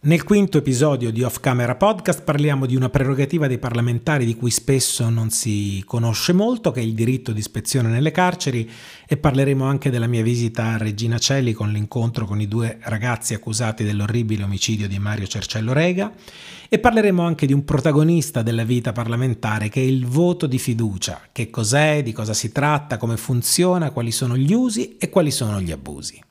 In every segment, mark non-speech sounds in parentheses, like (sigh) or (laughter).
Nel quinto episodio di Off Camera Podcast parliamo di una prerogativa dei parlamentari di cui spesso non si conosce molto, che è il diritto di ispezione nelle carceri e parleremo anche della mia visita a Regina Celli con l'incontro con i due ragazzi accusati dell'orribile omicidio di Mario Cercello Rega e parleremo anche di un protagonista della vita parlamentare che è il voto di fiducia, che cos'è, di cosa si tratta, come funziona, quali sono gli usi e quali sono gli abusi.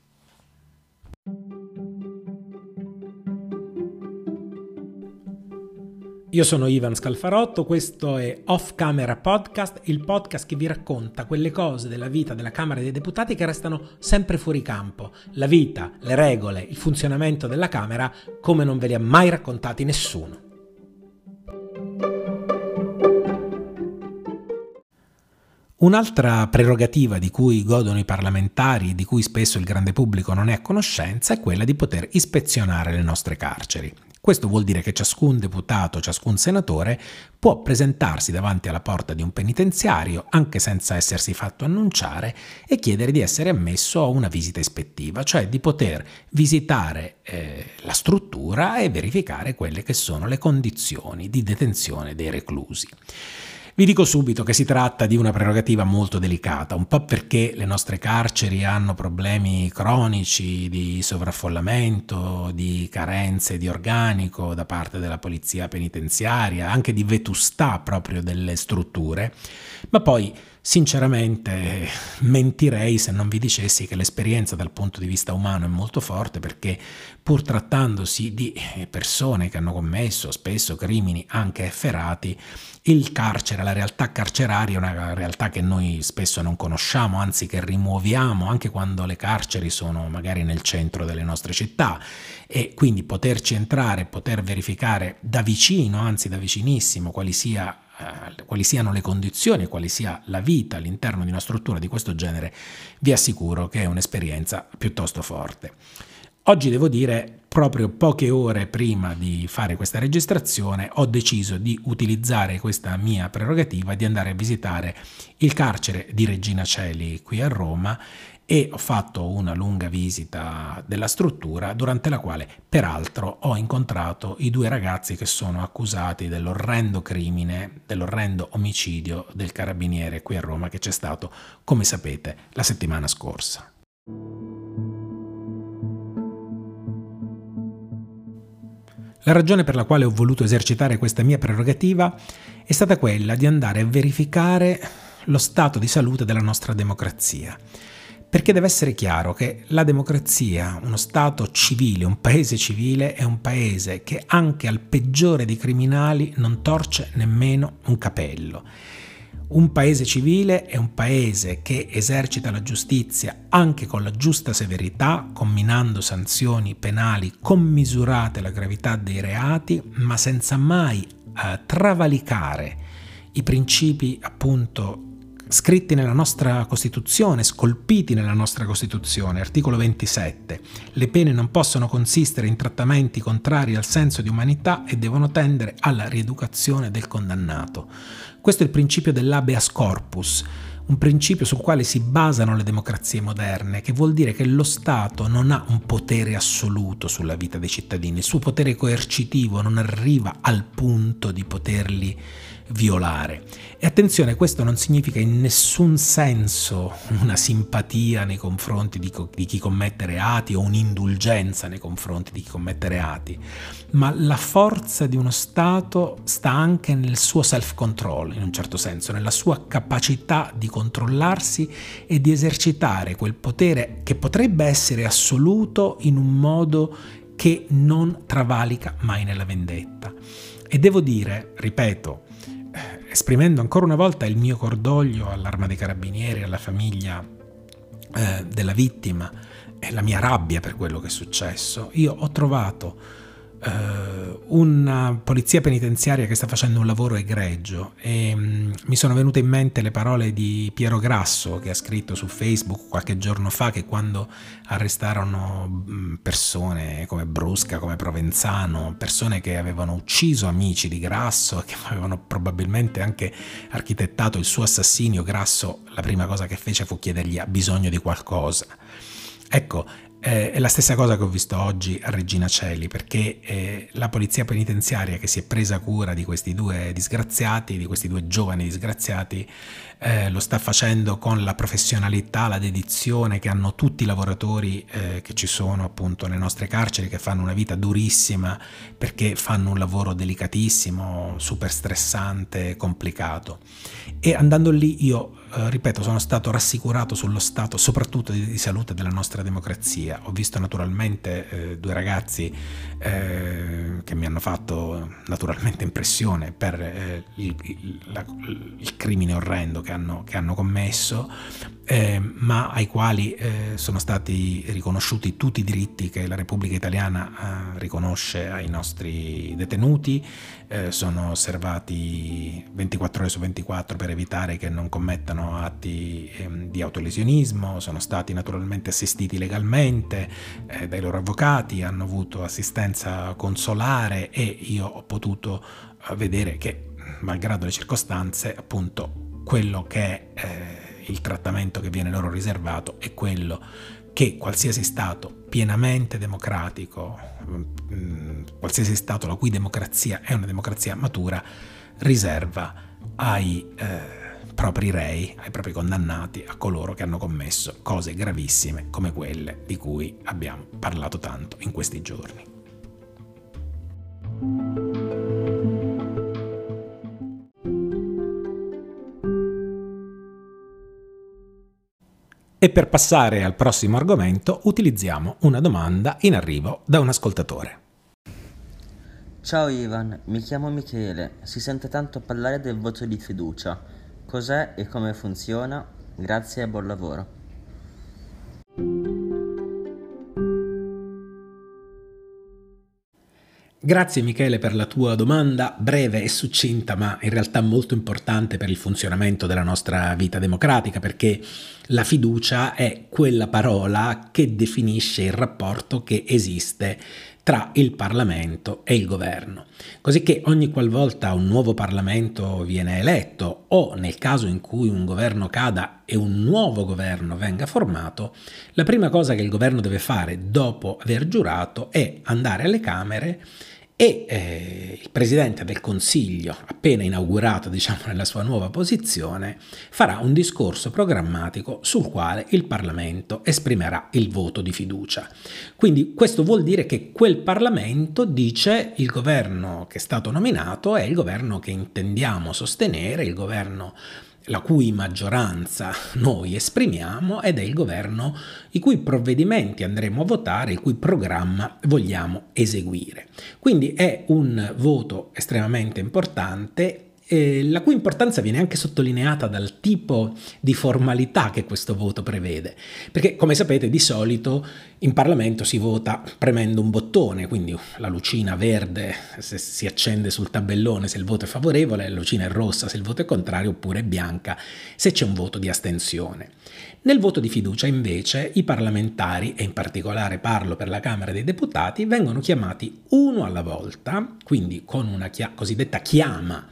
Io sono Ivan Scalfarotto, questo è Off Camera Podcast, il podcast che vi racconta quelle cose della vita della Camera dei Deputati che restano sempre fuori campo. La vita, le regole, il funzionamento della Camera come non ve li ha mai raccontati nessuno. Un'altra prerogativa di cui godono i parlamentari e di cui spesso il grande pubblico non è a conoscenza è quella di poter ispezionare le nostre carceri. Questo vuol dire che ciascun deputato, ciascun senatore può presentarsi davanti alla porta di un penitenziario, anche senza essersi fatto annunciare, e chiedere di essere ammesso a una visita ispettiva, cioè di poter visitare eh, la struttura e verificare quelle che sono le condizioni di detenzione dei reclusi. Vi dico subito che si tratta di una prerogativa molto delicata, un po' perché le nostre carceri hanno problemi cronici di sovraffollamento, di carenze di organico da parte della polizia penitenziaria, anche di vetustà proprio delle strutture, ma poi Sinceramente mentirei se non vi dicessi che l'esperienza dal punto di vista umano è molto forte perché pur trattandosi di persone che hanno commesso spesso crimini anche efferati, il carcere, la realtà carceraria è una realtà che noi spesso non conosciamo, anzi che rimuoviamo anche quando le carceri sono magari nel centro delle nostre città. E quindi poterci entrare, poter verificare da vicino, anzi da vicinissimo, quali sia eh, quali siano le condizioni e quali sia la vita all'interno di una struttura di questo genere, vi assicuro che è un'esperienza piuttosto forte. Oggi devo dire, proprio poche ore prima di fare questa registrazione, ho deciso di utilizzare questa mia prerogativa di andare a visitare il carcere di Regina Celi qui a Roma e ho fatto una lunga visita della struttura durante la quale peraltro ho incontrato i due ragazzi che sono accusati dell'orrendo crimine, dell'orrendo omicidio del carabiniere qui a Roma che c'è stato, come sapete, la settimana scorsa. La ragione per la quale ho voluto esercitare questa mia prerogativa è stata quella di andare a verificare lo stato di salute della nostra democrazia perché deve essere chiaro che la democrazia, uno Stato civile, un paese civile, è un paese che anche al peggiore dei criminali non torce nemmeno un capello. Un paese civile è un paese che esercita la giustizia anche con la giusta severità, combinando sanzioni penali commisurate alla gravità dei reati, ma senza mai eh, travalicare i principi appunto scritti nella nostra Costituzione, scolpiti nella nostra Costituzione, articolo 27. Le pene non possono consistere in trattamenti contrari al senso di umanità e devono tendere alla rieducazione del condannato. Questo è il principio dell'habeas corpus, un principio sul quale si basano le democrazie moderne, che vuol dire che lo Stato non ha un potere assoluto sulla vita dei cittadini, il suo potere coercitivo non arriva al punto di poterli violare. E attenzione, questo non significa in nessun senso una simpatia nei confronti di, di, chi commette reati o un'indulgenza nei confronti di chi commette reati, ma la forza di uno Stato sta anche nel suo self-control, in un certo senso, nella sua capacità di controllarsi e di esercitare quel potere che potrebbe essere assoluto in un modo che non travalica mai nella vendetta. E devo dire, ripeto, esprimendo ancora una volta il mio cordoglio all'arma dei carabinieri, alla famiglia eh, della vittima e la mia rabbia per quello che è successo, io ho trovato una polizia penitenziaria che sta facendo un lavoro egregio e um, mi sono venute in mente le parole di Piero Grasso che ha scritto su Facebook qualche giorno fa che quando arrestarono mm, persone come Brusca, come Provenzano, persone che avevano ucciso amici di Grasso, che avevano probabilmente anche architettato il suo assassinio, Grasso la prima cosa che fece fu chiedergli ha bisogno di qualcosa. Ecco, Eh, è la stessa cosa che ho visto oggi a Regina Celi, perché eh, la polizia penitenziaria che si è presa cura di questi due disgraziati, di questi due giovani disgraziati, eh, lo sta facendo con la professionalità, la dedizione che hanno tutti i lavoratori eh, che ci sono appunto nelle nostre carceri, che fanno una vita durissima perché fanno un lavoro delicatissimo, super stressante, complicato. E andando lì io eh, ripeto, sono stato rassicurato sullo stato soprattutto di, di salute della nostra democrazia. Ho visto naturalmente eh, due ragazzi eh, che mi hanno fatto naturalmente impressione per eh, il, il, la, il, crimine orrendo che hanno, che hanno commesso, eh, ma ai quali eh, sono stati riconosciuti tutti i diritti che la Repubblica Italiana riconosce ai nostri detenuti, sono osservati 24 ore su 24 per evitare che non commettano commettano atti ehm, di autolesionismo, sono stati naturalmente assistiti legalmente eh, dai loro avvocati, hanno avuto assistenza consolare e io ho potuto eh, vedere che, malgrado le circostanze, appunto quello che è eh, il trattamento che viene loro riservato è quello che qualsiasi Stato pienamente democratico, mh, mm, qualsiasi Stato la cui democrazia è una democrazia matura, riserva ai eh, propri rei, ai propri condannati, a coloro che hanno commesso cose gravissime come quelle di cui abbiamo parlato tanto in questi giorni. E per passare al prossimo argomento utilizziamo una domanda in arrivo da un ascoltatore. Ciao Ivan, mi chiamo Michele. Si sente tanto parlare del voto di fiducia. Cos'è e come funziona? Grazie e buon lavoro. Grazie Michele per la tua domanda, breve e succinta, ma in realtà molto importante per il funzionamento della nostra vita democratica, perché la fiducia è quella parola che definisce il rapporto che esiste tra il Parlamento e il governo. Così che ogni qualvolta un nuovo Parlamento viene eletto o nel caso in cui un governo cada e un nuovo governo venga formato, la prima cosa che il governo deve fare dopo aver giurato è andare alle Camere e eh, il Presidente del Consiglio, appena inaugurato diciamo, nella sua nuova posizione, farà un discorso programmatico sul quale il Parlamento esprimerà il voto di fiducia. Quindi questo vuol dire che quel Parlamento dice il governo che è stato nominato è il governo che intendiamo sostenere, il governo la cui maggioranza noi esprimiamo ed è il governo i cui provvedimenti andremo a votare, il cui programma vogliamo eseguire. Quindi è un voto estremamente importante eh, la cui importanza viene anche sottolineata dal tipo di formalità che questo voto prevede, perché come sapete di solito in Parlamento si vota premendo un bottone, quindi la lucina verde se si accende sul tabellone se il voto è favorevole, la lucina è rossa se il voto è contrario oppure bianca se c'è un voto di astensione. Nel voto di fiducia invece i parlamentari, e in particolare parlo per la Camera dei Deputati, vengono chiamati uno alla volta, quindi con una chia- cosiddetta chiama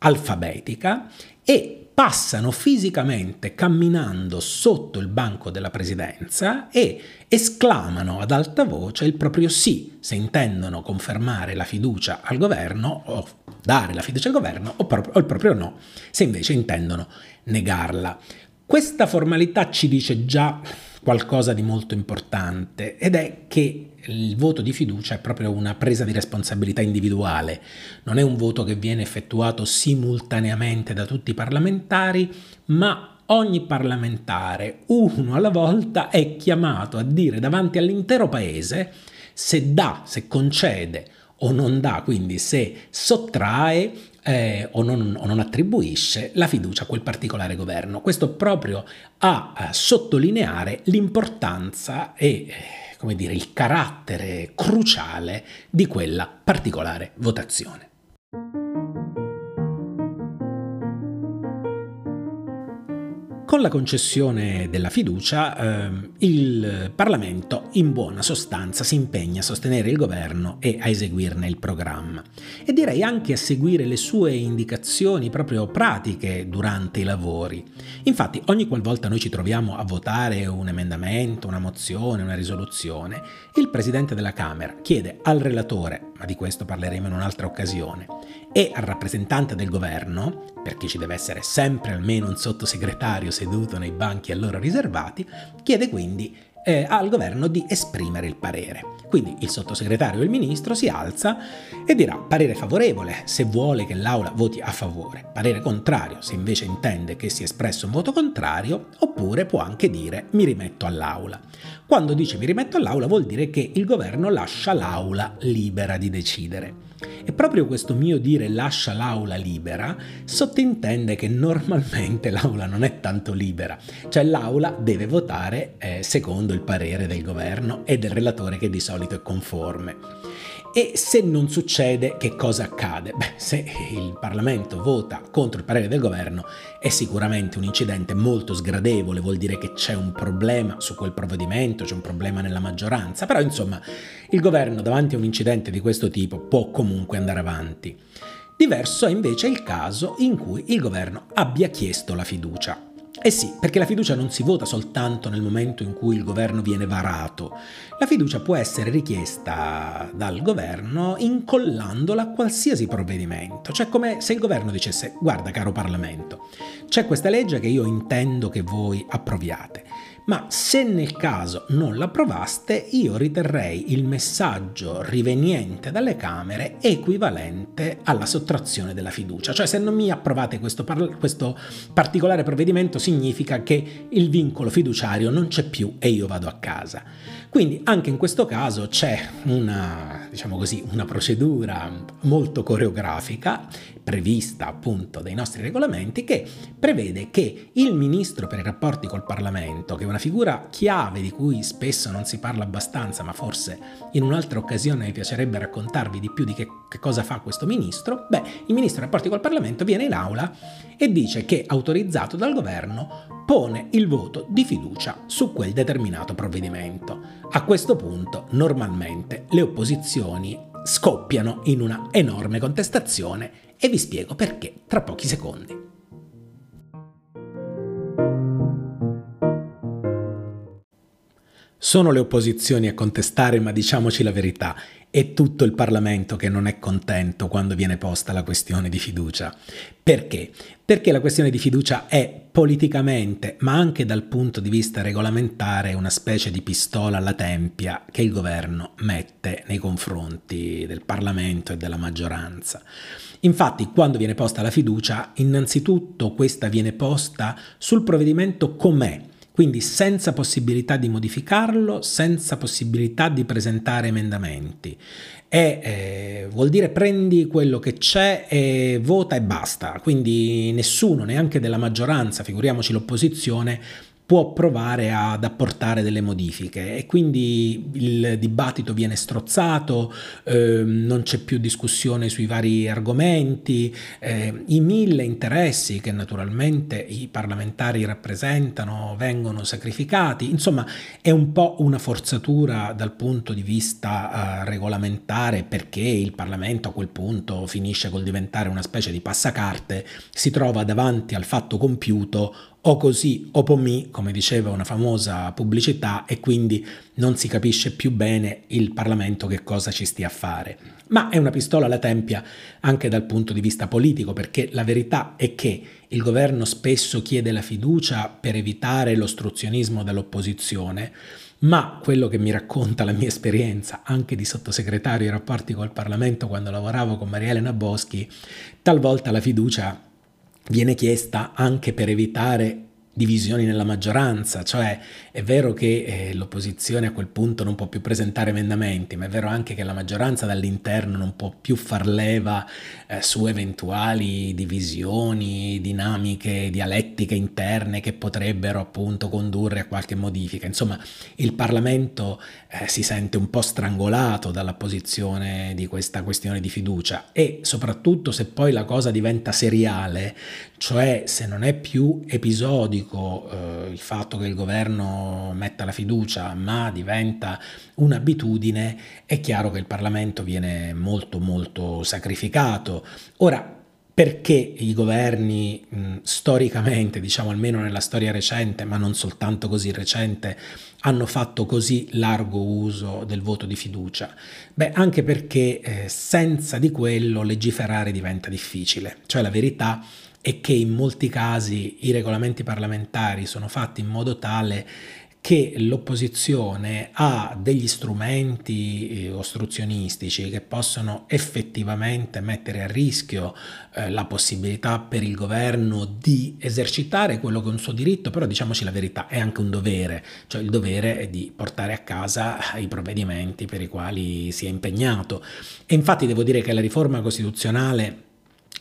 alfabetica e passano fisicamente camminando sotto il banco della presidenza e esclamano ad alta voce il proprio sì se intendono confermare la fiducia al governo o dare la fiducia al governo o, pro- o il proprio no se invece intendono negarla. Questa formalità ci dice già qualcosa di molto importante ed è che il voto di fiducia è proprio una presa di responsabilità individuale, non è un voto che viene effettuato simultaneamente da tutti i parlamentari, ma ogni parlamentare, uno alla volta, è chiamato a dire davanti all'intero paese se dà, se concede o non dà, quindi se sottrae eh, o, non, o, non, attribuisce la fiducia a quel particolare governo. Questo proprio a, a sottolineare l'importanza e eh, come dire, il carattere cruciale di quella particolare votazione. Con la concessione della fiducia eh, il Parlamento in buona sostanza si impegna a sostenere il governo e a eseguirne il programma e direi anche a seguire le sue indicazioni proprio pratiche durante i lavori. Infatti ogni qualvolta noi ci troviamo a votare un emendamento, una mozione, una risoluzione, il Presidente della Camera chiede al relatore, ma di questo parleremo in un'altra occasione, e al rappresentante del governo, perché ci deve essere sempre almeno un sottosegretario seduto nei banchi a loro riservati, chiede quindi eh, al governo di esprimere il parere. Quindi il sottosegretario o il ministro si alza e dirà parere favorevole se vuole che l'Aula voti a favore, parere contrario se invece intende che sia espresso un voto contrario, oppure può anche dire mi rimetto all'Aula. Quando dice mi rimetto all'Aula vuol dire che il governo lascia l'Aula libera di decidere. E proprio questo mio dire lascia l'aula libera sottintende che normalmente (laughs) l'aula non è tanto libera, cioè l'aula deve votare eh, secondo il parere del governo e del relatore che di solito è conforme. E se non succede, che cosa accade? Beh, se il Parlamento vota contro il parere del governo è sicuramente un incidente molto sgradevole, vuol dire che c'è un problema su quel provvedimento, c'è un problema nella maggioranza, però insomma il governo davanti a un incidente di questo tipo può comunque andare avanti. Diverso è invece il caso in cui il governo abbia chiesto la fiducia. Eh sì, perché la fiducia non si vota soltanto nel momento in cui il governo viene varato. La fiducia può essere richiesta dal governo incollandola a qualsiasi provvedimento, cioè come se il governo dicesse guarda caro Parlamento, c'è questa legge che io intendo che voi approviate ma se nel caso non l'approvaste io riterrei il messaggio riveniente dalle Camere equivalente alla sottrazione della fiducia, cioè se non mi approvate questo, par- questo particolare provvedimento significa che il vincolo fiduciario non c'è più e io vado a casa. Quindi anche in questo caso c'è una, diciamo così, una procedura molto coreografica prevista appunto dai nostri regolamenti che prevede che il ministro per i rapporti col Parlamento, che una figura chiave di cui spesso non si parla abbastanza, ma forse in un'altra occasione mi piacerebbe raccontarvi di più di che, che cosa fa questo ministro, beh, il ministro per i rapporti col Parlamento viene in aula e dice che autorizzato dal governo pone il voto di fiducia su quel determinato provvedimento. A questo punto normalmente le opposizioni scoppiano in una enorme contestazione e vi spiego perché tra pochi secondi. Sono le opposizioni a contestare, ma diciamoci la verità, è tutto il Parlamento che non è contento quando viene posta la questione di fiducia. Perché? Perché la questione di fiducia è politicamente, ma anche dal punto di vista regolamentare, una specie di pistola alla tempia che il governo mette nei confronti del Parlamento e della maggioranza. Infatti, quando viene posta la fiducia, innanzitutto questa viene posta sul provvedimento com'è, quindi senza possibilità di modificarlo, senza possibilità di presentare emendamenti. E eh, vuol dire prendi quello che c'è e vota e basta. Quindi nessuno, neanche della maggioranza, figuriamoci l'opposizione, può provare ad apportare delle modifiche e quindi il dibattito viene strozzato, eh, non c'è più discussione sui vari argomenti, eh, i mille interessi che naturalmente i parlamentari rappresentano vengono sacrificati, insomma è un po' una forzatura dal punto di vista eh, regolamentare perché il Parlamento a quel punto finisce col diventare una specie di passacarte, si trova davanti al fatto compiuto o così o pomì, come diceva una famosa pubblicità, e quindi non si capisce più bene il Parlamento che cosa ci stia a fare. Ma è una pistola alla tempia anche dal punto di vista politico, perché la verità è che il governo spesso chiede la fiducia per evitare l'ostruzionismo dell'opposizione, ma quello che mi racconta la mia esperienza anche di sottosegretario ai rapporti col Parlamento quando lavoravo con Maria Elena Boschi, talvolta la fiducia viene chiesta anche per evitare divisioni nella maggioranza, cioè è vero che eh, l'opposizione a quel punto non può più presentare emendamenti, ma è vero anche che la maggioranza dall'interno non può più far leva eh, su eventuali divisioni, dinamiche, dialettiche interne che potrebbero appunto condurre a qualche modifica. Insomma, il Parlamento eh, si sente un po' strangolato dalla posizione di questa questione di fiducia e soprattutto se poi la cosa diventa seriale, cioè se non è più episodico, fisico eh, il fatto che il governo metta la fiducia, ma diventa un'abitudine, è chiaro che il Parlamento viene molto molto sacrificato. Ora, perché i governi mh, storicamente, diciamo almeno nella storia recente, ma non soltanto così recente, hanno fatto così largo uso del voto di fiducia? Beh, anche perché eh, senza di quello legiferare diventa difficile, cioè la verità è che in molti casi i regolamenti parlamentari sono fatti in modo tale che l'opposizione ha degli strumenti eh, ostruzionistici che possono effettivamente mettere a rischio eh, la possibilità per il governo di esercitare quello che è un suo diritto, però diciamoci la verità, è anche un dovere, cioè il dovere è di portare a casa i provvedimenti per i quali si è impegnato. E infatti devo dire che la riforma costituzionale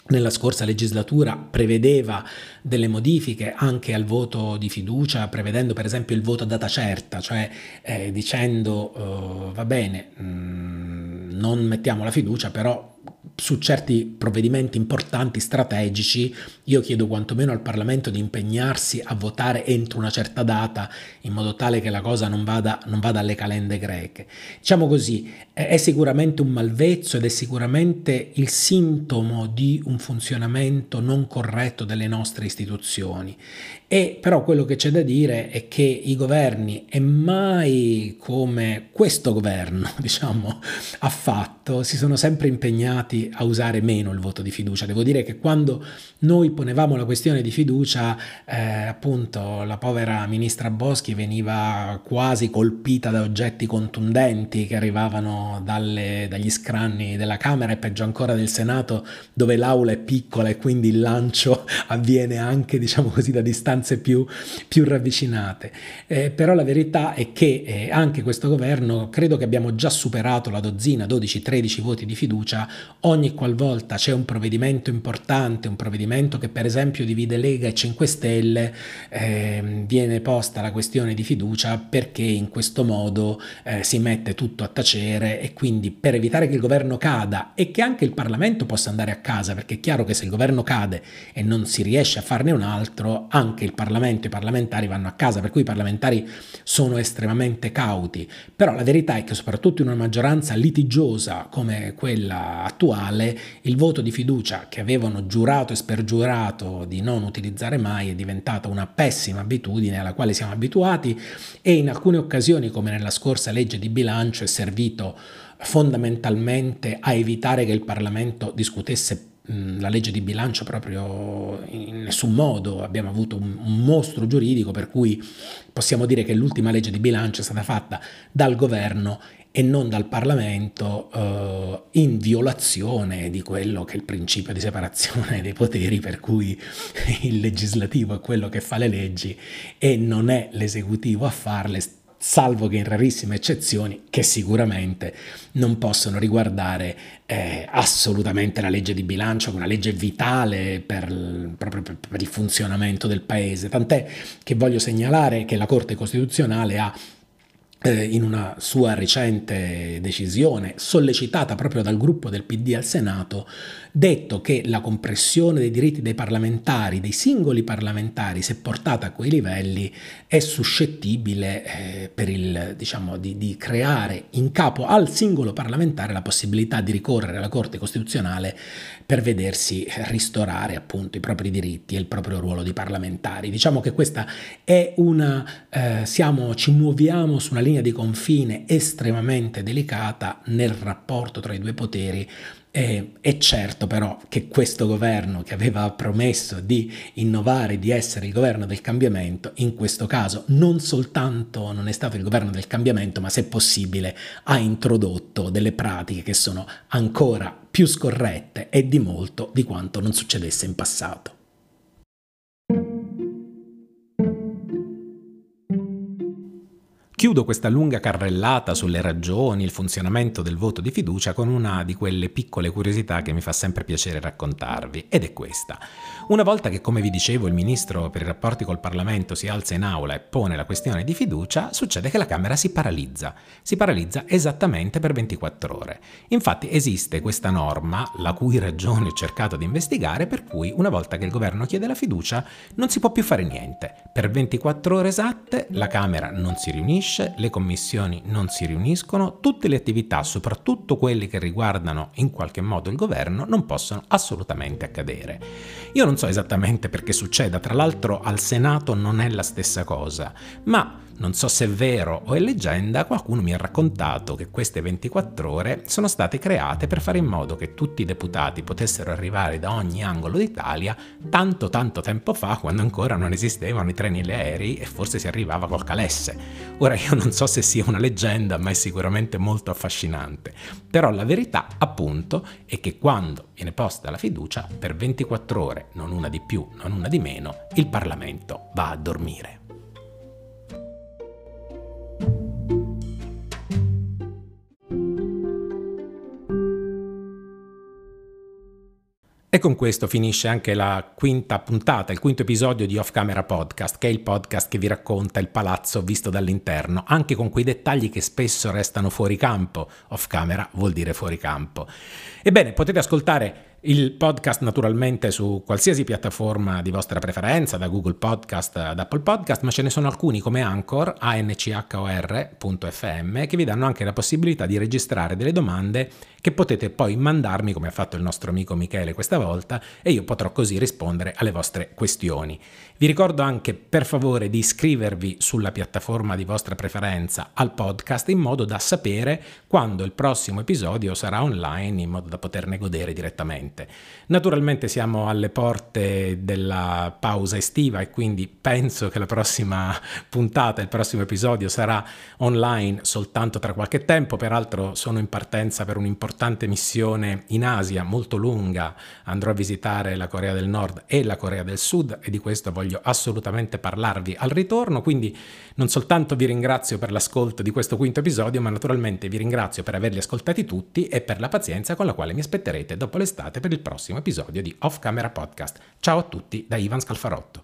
nella scorsa legislatura prevedeva delle modifiche anche al voto di fiducia, prevedendo per esempio il voto a data certa, cioè eh, dicendo uh, va bene, mh, mm, non mettiamo la fiducia, però su certi provvedimenti importanti, strategici, io chiedo quantomeno al Parlamento di impegnarsi a votare entro una certa data, in modo tale che la cosa non vada, non vada alle calende greche. Diciamo così, è sicuramente un malvezzo ed è sicuramente il sintomo di un funzionamento non corretto delle nostre istituzioni. E però quello che c'è da dire è che i governi, e mai come questo governo, (laughs) diciamo, ha fatto, si sono sempre impegnati a usare meno il voto di fiducia. Devo dire che quando noi ponevamo la questione di fiducia, eh, appunto, la povera ministra Boschi veniva quasi colpita da oggetti contundenti che arrivavano dalle, dagli scranni della Camera e peggio ancora del Senato, dove l'aula è piccola e quindi il lancio (laughs) avviene anche, diciamo così, da distanza distanze più, più ravvicinate. Eh, però la verità è che eh, anche questo governo credo che abbiamo già superato la dozzina, 12-13 voti di fiducia ogni qualvolta c'è un provvedimento importante, un provvedimento che per esempio divide Lega e 5 Stelle, eh, viene posta la questione di fiducia perché in questo modo eh, si mette tutto a tacere e quindi per evitare che il governo cada e che anche il Parlamento possa andare a casa, perché è chiaro che se il governo cade e non si riesce a farne un altro, anche il Parlamento, i parlamentari vanno a casa, per cui i parlamentari sono estremamente cauti, però la verità è che soprattutto in una maggioranza litigiosa come quella attuale, il voto di fiducia che avevano giurato e spergiurato di non utilizzare mai è diventata una pessima abitudine alla quale siamo abituati e in alcune occasioni, come nella scorsa legge di bilancio, è servito fondamentalmente a evitare che il Parlamento discutesse la legge di bilancio proprio in nessun modo, abbiamo avuto un, un, mostro giuridico per cui possiamo dire che l'ultima legge di bilancio è stata fatta dal governo e non dal Parlamento eh, in violazione di quello che è il principio di separazione (laughs) dei poteri per cui il legislativo è quello che fa le leggi e non è l'esecutivo a farle salvo che in rarissime eccezioni che sicuramente non possono riguardare eh, assolutamente la legge di bilancio, una legge vitale per, proprio per, il funzionamento del paese. Tant'è che voglio segnalare che la Corte Costituzionale ha in una sua recente decisione, sollecitata proprio dal gruppo del PD al Senato, detto che la compressione dei diritti dei parlamentari, dei singoli parlamentari, se portata a quei livelli, è suscettibile eh, il, diciamo, di, di creare in capo al singolo parlamentare la possibilità di ricorrere alla Corte Costituzionale per vedersi ristorare appunto i propri diritti e il proprio ruolo di parlamentari. Diciamo che questa è una, eh, siamo, ci muoviamo su una linea di confine estremamente delicata nel rapporto tra i due poteri e, è certo però che questo governo che aveva promesso di innovare, di essere il governo del cambiamento, in questo caso non soltanto non è stato il governo del cambiamento, ma se possibile ha introdotto delle pratiche che sono ancora più scorrette e di molto di quanto non succedesse in passato. Chiudo questa lunga carrellata sulle ragioni, il funzionamento del voto di fiducia con una di quelle piccole curiosità che mi fa sempre piacere raccontarvi, ed è questa. Una volta che, come vi dicevo, il ministro per i rapporti col Parlamento si alza in aula e pone la questione di fiducia, succede che la Camera si paralizza. Si paralizza esattamente per 24 ore. Infatti esiste questa norma, la cui ragione ho cercato di investigare, per cui una volta che il governo chiede la fiducia non si può più fare niente. Per 24 ore esatte la Camera non si riunisce, finisce, le commissioni non si riuniscono, tutte le attività, soprattutto quelle che riguardano in qualche modo il governo, non possono assolutamente accadere. Io non so esattamente perché succeda, tra l'altro al Senato non è la stessa cosa, ma non so se è vero o è leggenda, qualcuno mi ha raccontato che queste 24 ore sono state create per fare in modo che tutti i deputati potessero arrivare da ogni angolo d'Italia tanto tanto tempo fa, quando ancora non esistevano i treni e gli aerei e forse si arrivava col calesse. Ora io non so se sia una leggenda, ma è sicuramente molto affascinante. Però la verità, appunto, è che quando viene posta la fiducia, per 24 ore, non una di più, non una di meno, il Parlamento va a dormire. E con questo finisce anche la quinta puntata, il quinto episodio di Off Camera Podcast, che è il podcast che vi racconta il palazzo visto dall'interno, anche con quei dettagli che spesso restano fuori campo. Off camera vuol dire fuori campo. Ebbene, potete ascoltare il podcast naturalmente su qualsiasi piattaforma di vostra preferenza, da Google Podcast ad Apple Podcast, ma ce ne sono alcuni come Anchor, anchor.fm, che vi danno anche la possibilità di registrare delle domande che potete poi mandarmi, come ha fatto il nostro amico Michele questa volta, e io potrò così rispondere alle vostre questioni. Vi ricordo anche per favore di iscrivervi sulla piattaforma di vostra preferenza al podcast in modo da sapere quando il prossimo episodio sarà online in modo da poterne godere direttamente. Naturalmente siamo alle porte della pausa estiva e quindi penso che la prossima (laughs) puntata, il prossimo episodio sarà online soltanto tra qualche tempo, peraltro sono in partenza per un'importante missione in Asia molto lunga, andrò a visitare la Corea del Nord e la Corea del Sud e di questo voglio assolutamente parlarvi al ritorno, quindi non soltanto vi ringrazio per l'ascolto di questo quinto episodio, ma naturalmente vi ringrazio per averli ascoltati tutti e per la pazienza con la quale mi aspetterete dopo l'estate per il prossimo episodio di Off Camera Podcast. Ciao a tutti da Ivan Scalfarotto.